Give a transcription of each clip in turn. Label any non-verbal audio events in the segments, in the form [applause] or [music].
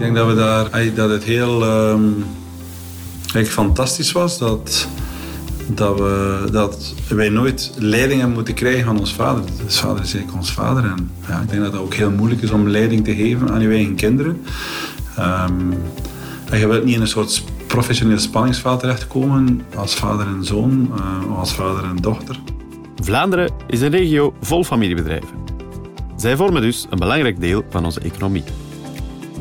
denk dat, we daar, dat het heel um, fantastisch was dat, dat, we, dat wij nooit leiding hebben moeten krijgen van ons vader. Dus vader is eigenlijk ons vader. En ja, ik denk dat het ook heel moeilijk is om leiding te geven aan je eigen kinderen. Um, en je wilt niet in een soort professioneel spanningsveld terechtkomen als vader en zoon, uh, als vader en dochter. Vlaanderen is een regio vol familiebedrijven. Zij vormen dus een belangrijk deel van onze economie.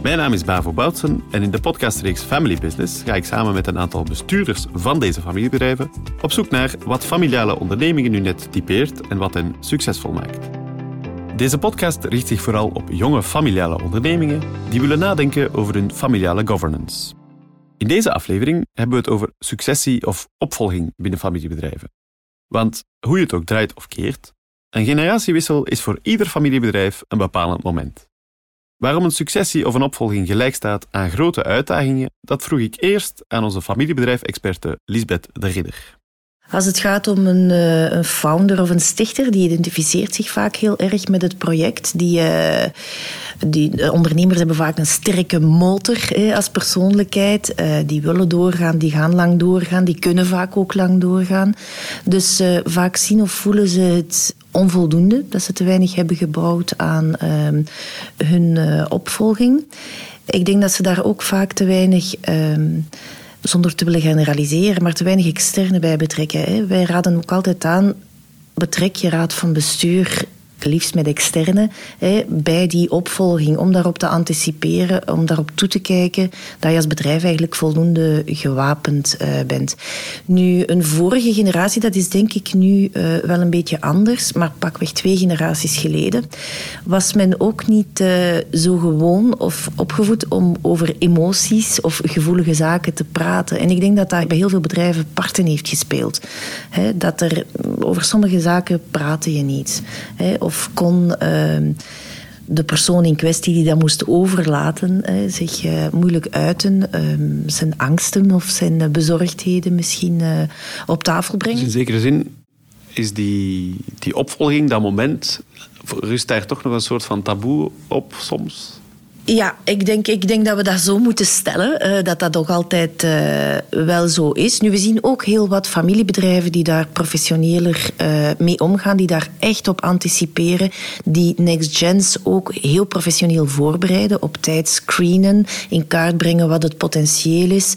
Mijn naam is Bavo Boutsen en in de podcastreeks Family Business ga ik samen met een aantal bestuurders van deze familiebedrijven op zoek naar wat familiale ondernemingen nu net typeert en wat hen succesvol maakt. Deze podcast richt zich vooral op jonge familiale ondernemingen die willen nadenken over hun familiale governance. In deze aflevering hebben we het over successie of opvolging binnen familiebedrijven. Want hoe je het ook draait of keert, een generatiewissel is voor ieder familiebedrijf een bepalend moment. Waarom een successie of een opvolging gelijk staat aan grote uitdagingen, dat vroeg ik eerst aan onze familiebedrijf-experte Lisbeth de Ridder. Als het gaat om een, eh, een, founder of een stichter, die identificeert zich vaak heel erg met het project. Die, uh, die ondernemers hebben vaak een sterke motor als persoonlijkheid. Uh, die willen doorgaan, die gaan lang doorgaan, die kunnen vaak ook lang doorgaan. Dus vaak zien of voelen ze het onvoldoende, dat ze te weinig hebben gebouwd aan ehm, hun opvolging. Ik denk dat ze daar ook vaak te weinig ehm, zonder te willen generaliseren, maar te weinig externe bij betrekken. Wij raden ook altijd aan, betrek je raad van bestuur liefst met externe, bij die opvolging, om daarop te anticiperen, om daarop toe te kijken dat je als bedrijf eigenlijk voldoende gewapend uh, bent. Nu, een vorige generatie, dat is denk ik nu uh, wel een beetje anders, maar pakweg twee generaties geleden, was men ook niet uh, zo gewoon of opgevoed om over emoties of gevoelige zaken te praten. En ik denk dat dat bij heel veel bedrijven parten heeft gespeeld. Hè, dat er over sommige zaken praten je niet. Hè, of kon ehm, de persoon in kwestie die dat moest overlaten zich uh, moeilijk uiten, ehm, zijn angsten of zijn eh, bezorgdheden misschien uh, op tafel brengen. Dus in zekere zin is die, die opvolging, dat moment, rust daar toch nog een soort van taboe op soms? Ja, ik denk, ik denk dat we dat zo moeten stellen, uh, dat dat nog altijd uh, wel zo is. Nu, we zien ook heel wat familiebedrijven die daar professioneler uh, mee omgaan, die daar echt op anticiperen, die Next Gens ook heel professioneel voorbereiden, op tijd screenen, in kaart brengen wat het potentieel is,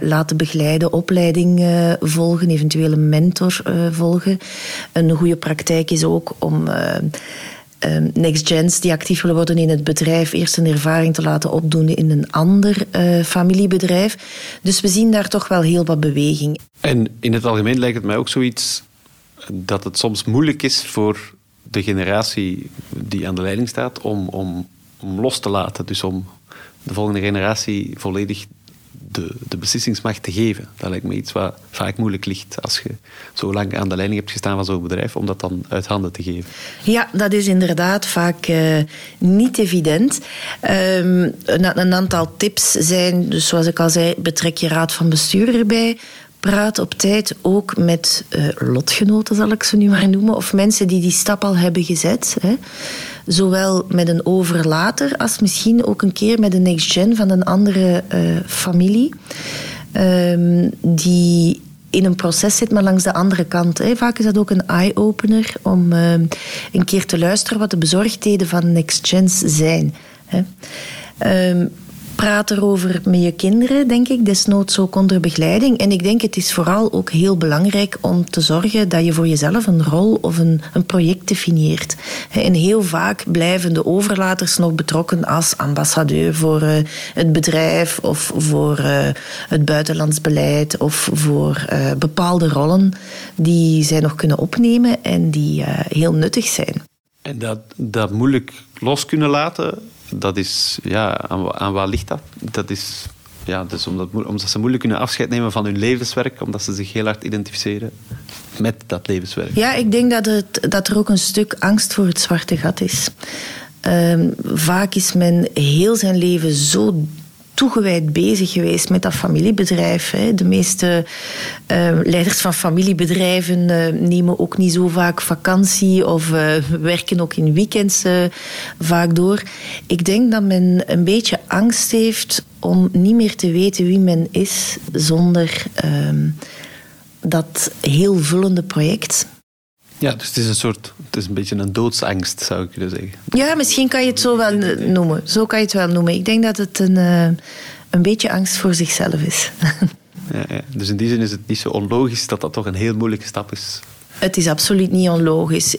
laten begeleiden, opleiding volgen, eventueel een mentor volgen. Een goede praktijk is ook om Ehm, next gens die actief willen worden in het bedrijf, eerst een ervaring te laten opdoen in een ander uh, familiebedrijf. Dus we zien daar toch wel heel wat beweging. En in het algemeen lijkt het mij ook zoiets dat het soms moeilijk is voor de generatie die aan de leiding staat om, om, om los te laten. Dus om de volgende generatie volledig de, de beslissingsmacht te geven. Dat lijkt me iets wat vaak moeilijk ligt als je zo lang aan de leiding hebt gestaan van zo'n bedrijf, om dat dan uit handen te geven. Ja, dat is inderdaad vaak uh, niet evident. Um, een, aantal tips zijn, dus zoals ik al zei, betrek je raad van bestuur erbij. Praat op tijd ook met uh, lotgenoten, zal ik ze nu maar noemen, of mensen die die stap al hebben gezet. Hè. Zowel met een overlater als misschien ook een keer met een next gen van een andere uh, familie. Um, die in een proces zit, maar langs de andere kant. Hè. Vaak is dat ook een eye-opener om uh, een keer te luisteren wat de bezorgdheden van next gens zijn. Hè. Um, praat erover met je kinderen, denk ik, desnoods ook onder begeleiding. En ik denk het is vooral ook heel belangrijk om te zorgen dat je voor jezelf een rol of een, een project definieert. En heel vaak blijven de overlaters nog betrokken als ambassadeur voor uh, het bedrijf of voor uh, het buitenlands beleid of voor uh, bepaalde rollen die zij nog kunnen opnemen en die heel nuttig zijn. En dat, dat moeilijk los kunnen laten, dat is, ja, aan, aan wat ligt dat? Dat is, ja, dus omdat, ze moeilijk kunnen afscheid nemen van hun levenswerk, omdat ze zich heel hard identificeren met dat levenswerk. Ja, ik denk dat, het, dat er ook een stuk angst voor het zwarte gat is. Um, vaak is men heel zijn leven zo toegewijd bezig geweest met dat familiebedrijf. De meeste uh, leiders van familiebedrijven uh, nemen ook niet zo vaak vakantie of uh, werken ook in weekends vaak door. Ik denk dat men een beetje angst heeft om niet meer te weten wie men is zonder ehm, dat heel vullende project. Ja, dus het is een soort, het is een beetje een doodsangst, zou ik willen zeggen. Ja, misschien kan je het zo wel noemen. Zo kan je het wel noemen. Ik denk dat het een, eh, een beetje angst voor zichzelf is. [laughs] Ja, ja. Dus in die zin is het niet zo onlogisch dat dat toch een heel moeilijke stap is. Het is absoluut niet onlogisch.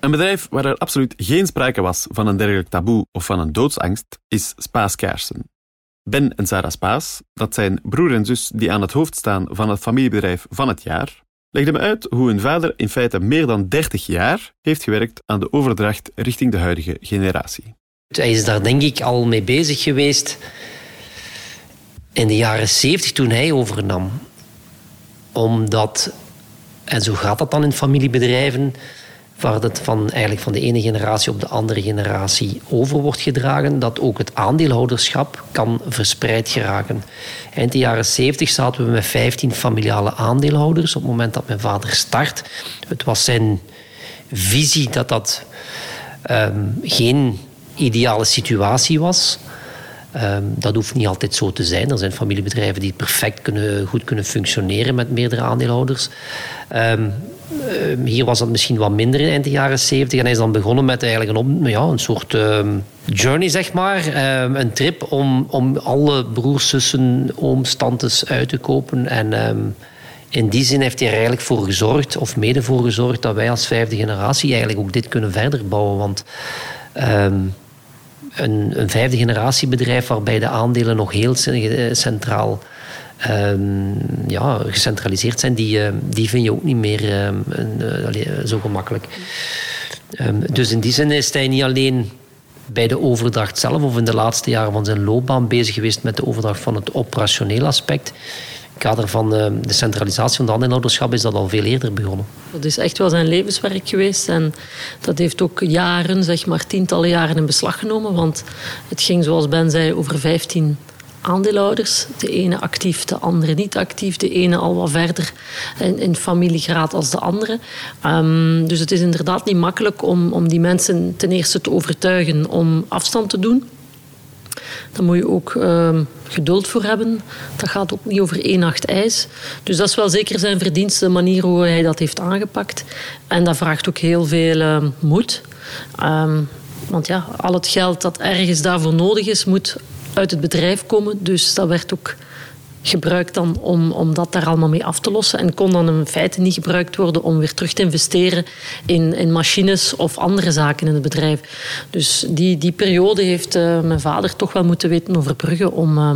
Een bedrijf waar er absoluut geen sprake was van een dergelijk taboe of van een doodsangst, is Spaas Kaarsen. Ben en Sarah Spaas, dat zijn broer en zus die aan het hoofd staan van het familiebedrijf van het jaar, legde me uit hoe hun vader in feite meer dan 30 jaar heeft gewerkt aan de overdracht richting de huidige generatie. Hij is daar denk ik al mee bezig geweest in de jaren 70 toen hij overnam. Omdat, en zo gaat dat dan in familiebedrijven, waar het van, eigenlijk van de ene generatie op de andere generatie over wordt gedragen, dat ook het aandeelhouderschap kan verspreid geraken. Eind de jaren 70 zaten we met 15 familiale aandeelhouders op het moment dat mijn vader start. Het was zijn visie dat dat um, geen ideale situatie was. Um, dat hoeft niet altijd zo te zijn. Er zijn familiebedrijven die perfect kunnen, goed kunnen functioneren met meerdere aandeelhouders. Um, Ehm, hier was dat misschien wat minder in de jaren 70. En hij is dan begonnen met eigenlijk een, ja, een soort ehm, journey, zeg maar. Ehm, een trip om, om alle broers, zussen, ooms, tantes uit te kopen. En in die zin heeft hij er eigenlijk voor gezorgd, of mede voor gezorgd, dat wij als vijfde generatie eigenlijk ook dit kunnen verder bouwen. Want een, een vijfde generatie bedrijf waarbij de aandelen nog heel centraal um, ja, gecentraliseerd zijn, die, uh, die vind je ook niet meer uh, uh, zo gemakkelijk. Um, dus in die zin is hij niet alleen bij de overdracht zelf of in de laatste jaren van zijn loopbaan bezig geweest met de overdracht van het operationele aspect. Kader van de centralisatie van de aandeelhouderschap is dat al veel eerder begonnen. Dat is echt wel zijn levenswerk geweest en dat heeft ook jaren, zeg maar tientallen jaren in beslag genomen. Want het ging, zoals Ben zei, over 15 aandeelhouders. De ene actief, de andere niet actief. De ene al wat verder in, in familiegraad als de andere. Um, dus het is inderdaad niet makkelijk om, om die mensen ten eerste te overtuigen om afstand te doen. Daar moet je ook um, geduld voor hebben. Dat gaat ook niet over één nacht ijs. Dus dat is wel zeker zijn verdienste, de manier hoe hij dat heeft aangepakt. En dat vraagt ook heel veel uh, moed. Um, want ja, al het geld dat ergens daarvoor nodig is, moet uit het bedrijf komen. Dus dat werd ook gebruikt dan om, om dat daar allemaal mee af te lossen. En kon dan in feite niet gebruikt worden om weer terug te investeren in, in machines of andere zaken in het bedrijf. Dus die, die periode heeft uh, mijn vader toch wel moeten weten overbruggen om... Uh,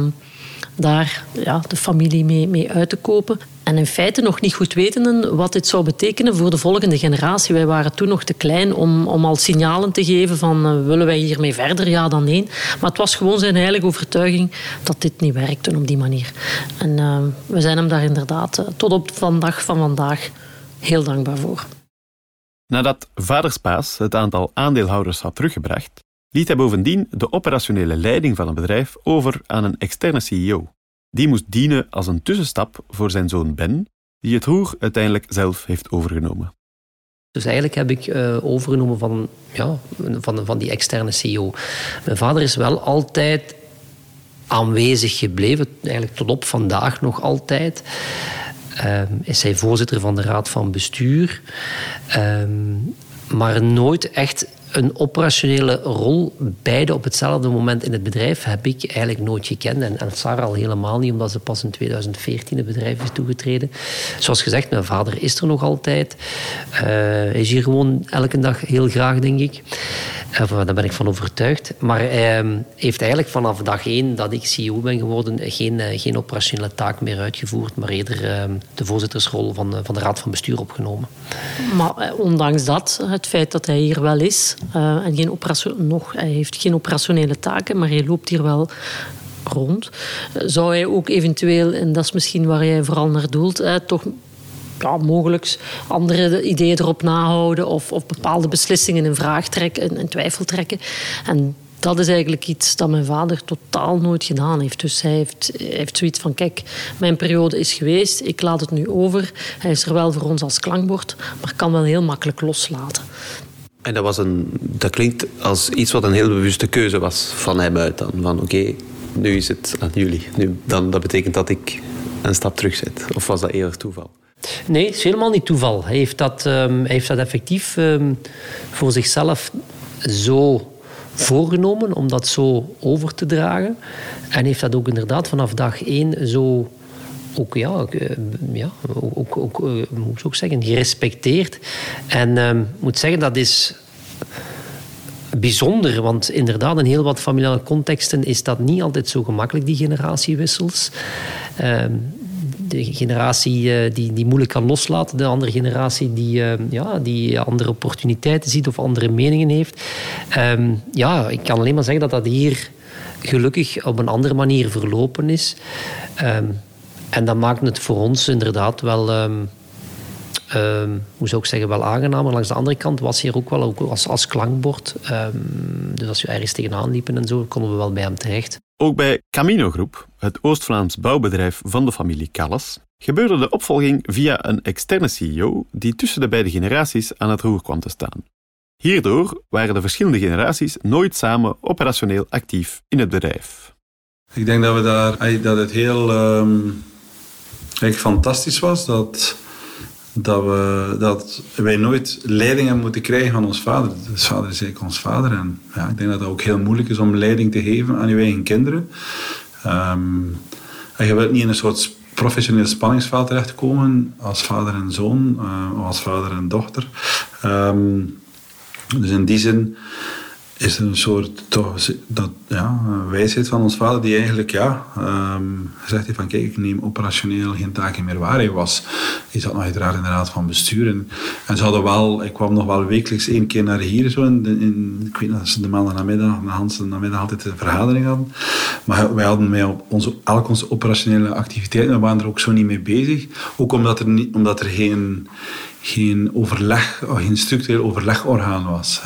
daar ja, de familie mee, mee uit te kopen. En in feite nog niet goed wetenden wat dit zou betekenen voor de volgende generatie. Wij waren toen nog te klein om, om al signalen te geven van uh, willen wij hiermee verder, ja dan nee. Maar het was gewoon zijn heilige overtuiging dat dit niet werkte op die manier. En uh, we zijn hem daar inderdaad uh, tot op vandaag van vandaag heel dankbaar voor. Nadat Vaderspaas het aantal aandeelhouders had teruggebracht, liet hij bovendien de operationele leiding van het bedrijf over aan een externe CEO. Die moest dienen als een tussenstap voor zijn zoon Ben, die het roer uiteindelijk zelf heeft overgenomen. Dus eigenlijk heb ik uh, overgenomen van, ja, van, van die externe CEO. Mijn vader is wel altijd aanwezig gebleven, eigenlijk tot op vandaag nog altijd. Uh, is hij voorzitter van de raad van bestuur. Uh, maar nooit echt een operationele rol, beide op hetzelfde moment in het bedrijf, heb ik eigenlijk nooit gekend. En, en Sarah al helemaal niet, omdat ze pas in 2014 het bedrijf is toegetreden. Zoals gezegd, mijn vader is er nog altijd. Uh, hij is hier gewoon elke dag heel graag, denk ik. Uh, daar ben ik van overtuigd. Maar hij uh, heeft eigenlijk vanaf dag één dat ik CEO ben geworden, geen, uh, geen operationele taak meer uitgevoerd, maar eerder ehm, de voorzittersrol van, van de Raad van Bestuur opgenomen. Maar eh, ondanks dat, het feit dat hij hier wel is, uh, en geen nog, hij heeft geen operationele taken, maar hij loopt hier wel rond. Zou hij ook eventueel, en dat is misschien waar jij vooral naar doelt, eh, toch ja, mogelijk andere ideeën erop nahouden of, of bepaalde beslissingen in vraag trekken, in twijfel trekken. En dat is eigenlijk iets dat mijn vader totaal nooit gedaan heeft. Dus heeft, hij heeft zoiets van, kijk, mijn periode is geweest, ik laat het nu over. Hij is er wel voor ons als klankbord, maar kan wel heel makkelijk loslaten. En dat, was een, dat klinkt als iets wat een heel bewuste keuze was van hem uit dan. Van oké, nu is het aan jullie. Nu, dan, dat betekent dat ik een stap terugzet. Of was dat eerder toeval? Nee, het is helemaal niet toeval. Hij heeft dat, hij heeft dat effectief um, voor zichzelf zo voorgenomen om dat zo over te dragen. En heeft dat ook inderdaad vanaf dag één zo ook, ja, ja, ook, ook, moet ik ook zeggen, gerespecteerd. En ik um, moet zeggen, dat is bijzonder, want inderdaad, in heel wat familiale contexten is dat niet altijd zo gemakkelijk, die generatiewissels. Um, de generatie uh, die, die moeilijk kan loslaten, de andere generatie die, uh, ja, die andere opportuniteiten ziet of andere meningen heeft. Ja, ik kan alleen maar zeggen dat dat hier gelukkig op een andere manier verlopen is. En dat maakt het voor ons inderdaad wel... Um, Um, hoe zou ik zeggen, wel aangenaam. Maar langs de andere kant was hier ook wel ook als, als klankbord. Um, dus als we ergens tegenaan liepen en zo, konden we wel bij hem terecht. Ook bij Camino Groep, het Oost-Vlaams bouwbedrijf van de familie Calles, gebeurde de opvolging via een externe CEO die tussen de beide generaties aan het roer kwam te staan. Hierdoor waren de verschillende generaties nooit samen operationeel actief in het bedrijf. Ik denk dat, we daar, dat het heel um, fantastisch was dat dat, we, dat wij nooit leiding hebben moeten krijgen van ons vader. Dus vader is eigenlijk ons vader. En ja, ik denk dat het ook heel moeilijk is om leiding te geven aan je eigen kinderen. En je wilt niet in een soort professioneel spanningsveld terechtkomen als vader en zoon, uh, of als vader en dochter. Um, dus in die zin is een soort toch, dat, ja, wijsheid van ons vader die eigenlijk ja, um, gezegd heeft van kijk, ik neem operationeel geen taken meer waar. Hij was, hij zat nog uiteraard in de raad van bestuur. En, ze hadden wel, ik kwam nog wel wekelijks één keer naar hier, zo in, in, ik weet niet ze de maandag namiddag, de Hans namiddag altijd een vergadering hadden. Maar wij hadden mij op onze, elk onze operationele activiteiten, we waren er ook zo niet mee bezig. Ook omdat er, omdat er geen geen overleg, geen structureel overlegorgaan was.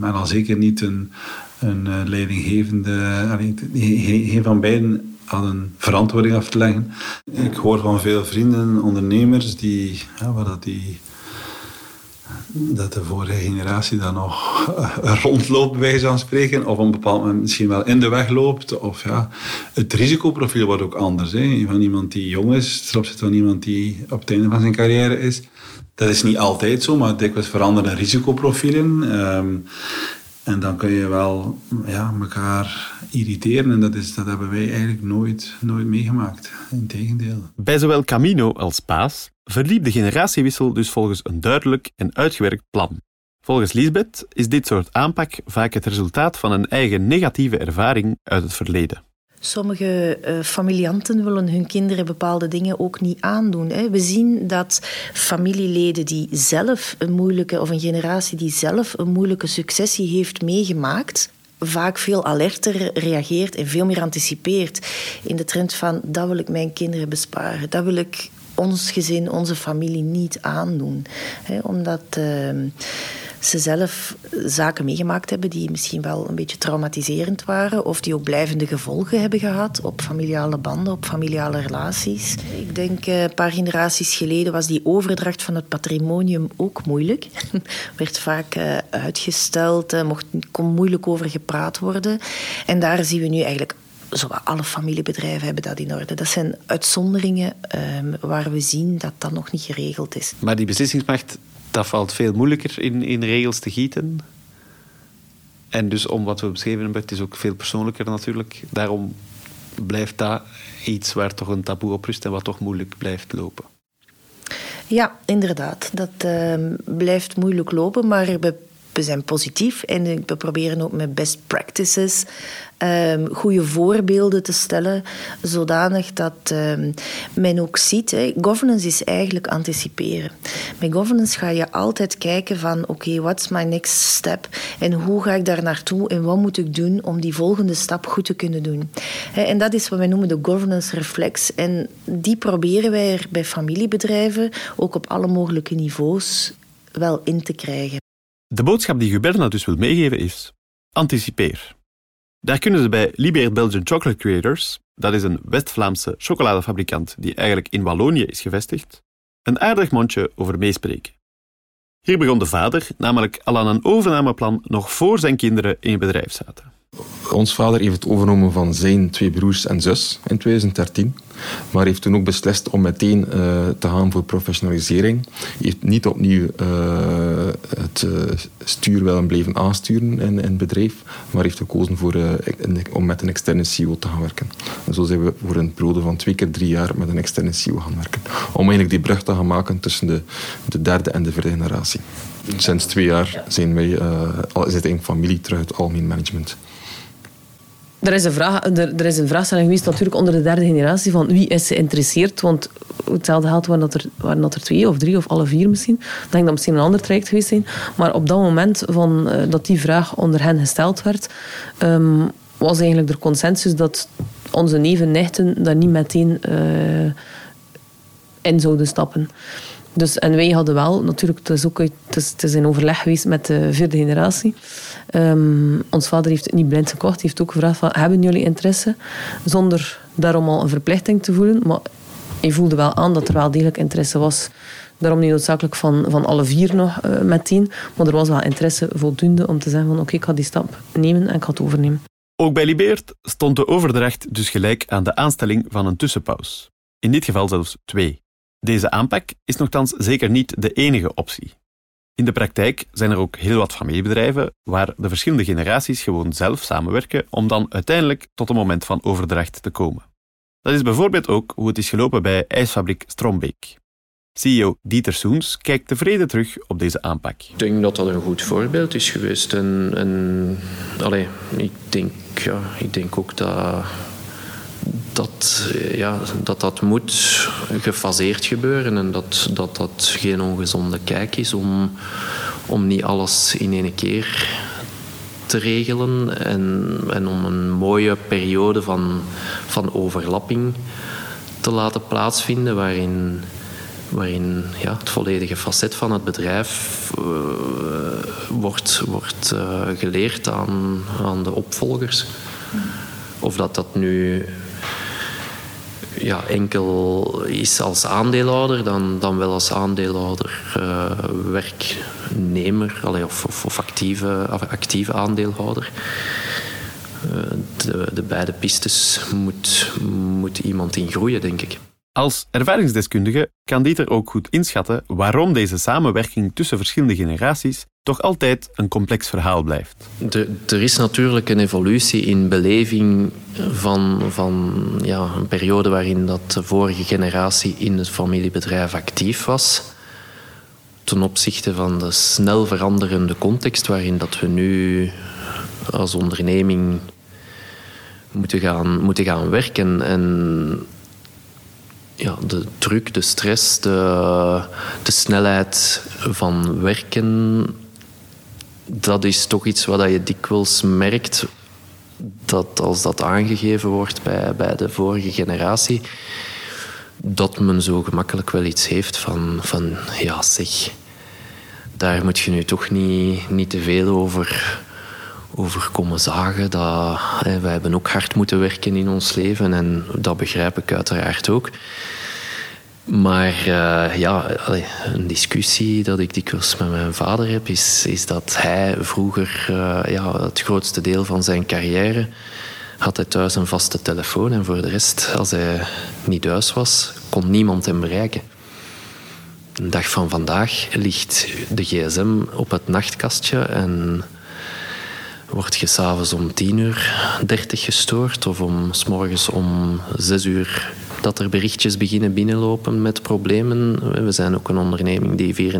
En al zeker niet een, een eh, leidinggevende, geen van beiden hadden verantwoording af te leggen. Ik hoor van veel vrienden, ondernemers, die, ja, waar dat die dat de vorige generatie dan nog [laughs] rondloopt, bij van spreken, of op een bepaald moment misschien wel in de weg loopt. Of ja, het risicoprofiel wordt ook anders. Hè. Van iemand die jong is, ten opzichte van iemand die op het einde van zijn carrière is. Dat is niet altijd zo, maar dikwijls veranderen risicoprofielen. Um, en dan kun je wel ja, elkaar irriteren. En dat, is, dat hebben wij eigenlijk nooit, nooit meegemaakt. Integendeel. Bij zowel Camino als Paas verliep de generatiewissel dus volgens een duidelijk en uitgewerkt plan. Volgens Lisbeth is dit soort aanpak vaak het resultaat van een eigen negatieve ervaring uit het verleden. Sommige uh, familianten willen hun kinderen bepaalde dingen ook niet aandoen. Hè. We zien dat familieleden die zelf een moeilijke, of een generatie die zelf een moeilijke successie heeft meegemaakt, vaak veel alerter reageert en veel meer anticipeert in de trend van dat wil ik mijn kinderen besparen, dat wil ik ons gezin, onze familie niet aandoen. Hè, omdat uh, ze zelf zaken meegemaakt hebben die misschien wel een beetje traumatiserend waren of die ook blijvende gevolgen hebben gehad op familiale banden, op familiale relaties. Ik denk eh, een paar generaties geleden was die overdracht van het patrimonium ook moeilijk. [laughs] Werd vaak uh, uitgesteld, uh, mocht, kon moeilijk over gepraat worden. En daar zien we nu eigenlijk zowat alle familiebedrijven hebben dat in orde. Dat zijn uitzonderingen um, waar we zien dat dat nog niet geregeld is. Maar die beslissingsmacht dat valt veel moeilijker in, in regels te gieten. En dus om wat we beschreven hebben, het is ook veel persoonlijker natuurlijk. Daarom blijft dat iets waar toch een taboe op rust en wat toch moeilijk blijft lopen. Ja, inderdaad. Dat uh, blijft moeilijk lopen, maar we zijn positief en we proberen ook met best practices um, goede voorbeelden te stellen, zodanig dat um, men ook ziet, governance is eigenlijk anticiperen. Met governance ga je altijd kijken van oké, okay, what's my next step en hoe ga ik daar naartoe en wat moet ik doen om die volgende stap goed te kunnen doen. En dat is wat wij noemen de governance reflex en die proberen wij er bij familiebedrijven ook op alle mogelijke niveaus wel in te krijgen. De boodschap die Guberna dus wil meegeven is: anticipeer. Daar kunnen ze bij Libeert Belgian Chocolate Creators, dat is een West-Vlaamse chocoladefabrikant die eigenlijk in Wallonië is gevestigd, een aardig mondje over meespreken. Hier begon de vader namelijk al aan een overnameplan nog voor zijn kinderen in het bedrijf zaten. Ons vader heeft het overgenomen van zijn twee broers en zus in 2013. Maar heeft toen ook beslist om meteen uh, te gaan voor professionalisering. Heeft niet opnieuw uh, het uh, stuur willen blijven aansturen in, in het bedrijf. Maar heeft gekozen voor, om met een externe CEO te gaan werken. En zo zijn we voor een periode van twee keer drie jaar met een externe CEO gaan werken. Om eigenlijk die brug te gaan maken tussen de, de derde en de vierde generatie. Sinds twee jaar zijn wij, is het een familie terug het algemeen management. Er is, een vraag, er, er, is een vraagstelling geweest natuurlijk onder de derde generatie van wie is geïnteresseerd. Want hetzelfde geld waren dat, er, waren dat er twee of drie of alle vier misschien. Ik denk dat misschien een ander traject geweest zijn. Maar op dat moment van, uh, dat die vraag onder hen gesteld werd, um, was eigenlijk de consensus dat onze neven nichten daar niet meteen uh, in zouden stappen. Dus, en wij hadden wel, natuurlijk, het is, ook het is, in overleg geweest met de vierde generatie. Um, ons vader heeft het niet blind gekocht. Hij heeft ook gevraagd van, hebben jullie interesse? Zonder daarom al een verplichting te voelen. Maar hij voelde wel aan dat er wel degelijk interesse was. Daarom niet noodzakelijk van, van alle vier nog uh, meteen. Maar er was wel interesse voldoende om te zeggen van oké, ik ga die stap nemen en ik ga het overnemen. Ook bij Libeert stond de overdracht dus gelijk aan de aanstelling van een tussenpaus. In dit geval zelfs twee. Deze aanpak is nogthans zeker niet de enige optie. In de praktijk zijn er ook heel wat familiebedrijven waar de verschillende generaties gewoon zelf samenwerken om dan uiteindelijk tot een moment van overdracht te komen. Dat is bijvoorbeeld ook hoe het is gelopen bij ijsfabriek Strombeek. CEO Dieter Soens kijkt tevreden terug op deze aanpak. Ik denk dat dat een goed voorbeeld is geweest. En, ik, denk, ja, ik denk ook dat dat, ja, dat dat moet gefaseerd gebeuren en dat, dat dat geen ongezonde kijk is om, om niet alles in één keer te regelen en, en om een mooie periode van, van overlapping te laten plaatsvinden waarin, waarin ja, het volledige facet van het bedrijf uh, wordt, wordt uh, geleerd aan, aan de opvolgers. Of dat dat nu ja, enkel is als aandeelhouder dan, dan wel als aandeelhouder uh, werknemer of, of, of, actieve, aandeelhouder. De, de, beide pistes moet, moet iemand in groeien, denk ik. Als ervaringsdeskundige kan Dieter ook goed inschatten waarom deze samenwerking tussen verschillende generaties toch altijd een complex verhaal blijft. De, er is natuurlijk een evolutie in beleving van, van ja, een periode waarin dat de vorige generatie in het familiebedrijf actief was ten opzichte van de snel veranderende context waarin dat we nu als onderneming moeten gaan, moeten gaan werken. En ja, de druk, de stress, de, de snelheid van werken, dat is toch iets wat je dikwijls merkt. Dat als dat aangegeven wordt bij, bij de vorige generatie, dat men zo gemakkelijk wel iets heeft van, van ja zeg, daar moet je nu toch niet, niet te veel over, over komen zagen. Dat, hè, wij hebben ook hard moeten werken in ons leven en dat begrijp ik uiteraard ook. Maar uh, ja, een discussie dat ik dikwijls met mijn vader heb, is, is dat hij vroeger uh, ja, het grootste deel van zijn carrière had hij thuis een vaste telefoon en voor de rest, als hij niet thuis was, kon niemand hem bereiken. Een dag van vandaag ligt de gsm op het nachtkastje en word je s'avonds om 10 uur 30 gestoord of om s morgens om 6 uur dat er berichtjes beginnen binnenlopen met problemen. We zijn ook een onderneming die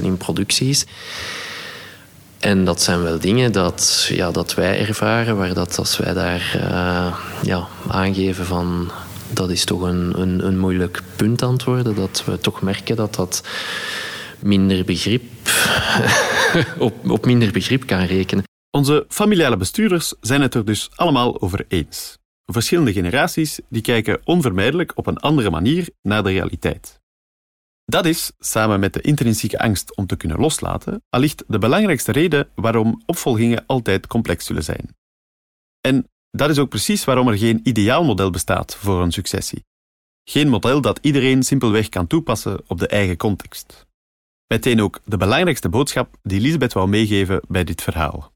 24-7 in productie is. En dat zijn wel dingen dat, ja, dat wij ervaren, waar dat als wij daar uh, ja, aangeven van dat is toch een, een, een moeilijk punt antwoorden, dat we toch merken dat dat minder begrip, [laughs] op, op minder begrip kan rekenen. Onze familiale bestuurders zijn het er dus allemaal over eens. Verschillende generaties die kijken onvermijdelijk op een andere manier naar de realiteit. Dat is, samen met de intrinsieke angst om te kunnen loslaten, allicht de belangrijkste reden waarom opvolgingen altijd complex zullen zijn. En dat is ook precies waarom er geen ideaal model bestaat voor een successie. Geen model dat iedereen simpelweg kan toepassen op de eigen context. Meteen ook de belangrijkste boodschap die Lisbeth wou meegeven bij dit verhaal.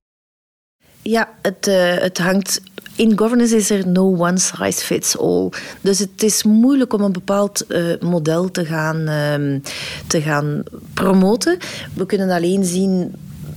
Ja, het, uh, het hangt. In governance is er no one size fits all. Dus het is moeilijk om een bepaald uh, model te gaan, uh, te gaan promoten. We kunnen alleen zien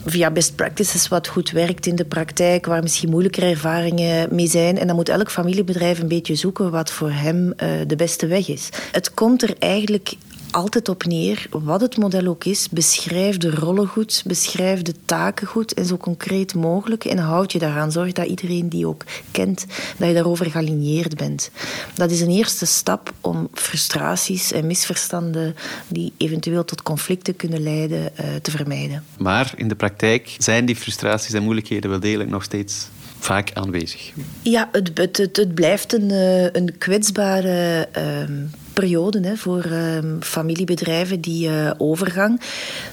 via best practices wat goed werkt in de praktijk, waar misschien moeilijkere ervaringen mee zijn. En dan moet elk familiebedrijf een beetje zoeken wat voor hem uh, de beste weg is. Het komt er eigenlijk altijd op neer, wat het model ook is, beschrijf de rollen goed, beschrijf de taken goed en zo concreet mogelijk en houd je daaraan. Zorg dat iedereen die ook kent, dat je daarover gealigneerd bent. Dat is een eerste stap om frustraties en misverstanden die eventueel tot conflicten kunnen leiden, uh, te vermijden. Maar in de praktijk zijn die frustraties en moeilijkheden wel degelijk nog steeds vaak aanwezig. Ja, het, het, blijft een, eh, een kwetsbare uh, periode voor uh, familiebedrijven, die uh, overgang.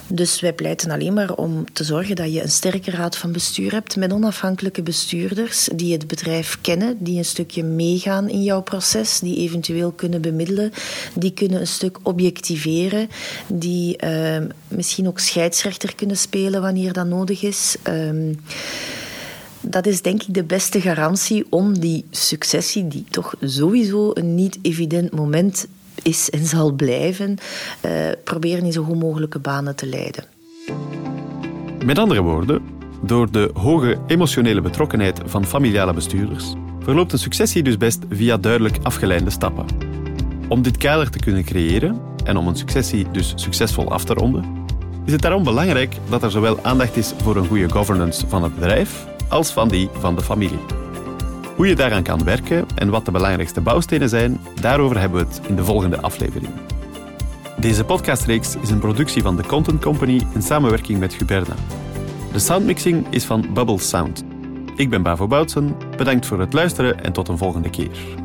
Dus wij pleiten alleen maar om te zorgen dat je een sterke raad van bestuur hebt met onafhankelijke bestuurders die het bedrijf kennen, die een stukje meegaan in jouw proces, die eventueel kunnen bemiddelen, die kunnen een stuk objectiveren, die ehm, misschien ook scheidsrechter kunnen spelen wanneer dat nodig is. Ehm, dat is denk ik de beste garantie om die successie, die toch sowieso een niet evident moment is en zal blijven, uh, proberen in zo goed mogelijke banen te leiden. Met andere woorden, door de hoge emotionele betrokkenheid van familiale bestuurders verloopt een successie dus best via duidelijk afgeleide stappen. Om dit kader te kunnen creëren en om een successie dus succesvol af te ronden, is het daarom belangrijk dat er zowel aandacht is voor een goede governance van het bedrijf als van die van de familie. Hoe je daaraan kan werken en wat de belangrijkste bouwstenen zijn, daarover hebben we het in de volgende aflevering. Deze podcastreeks is een productie van The Content Company in samenwerking met Guberna. De soundmixing is van Bubble Sound. Ik ben Bavo Boutsen, bedankt voor het luisteren en tot een volgende keer.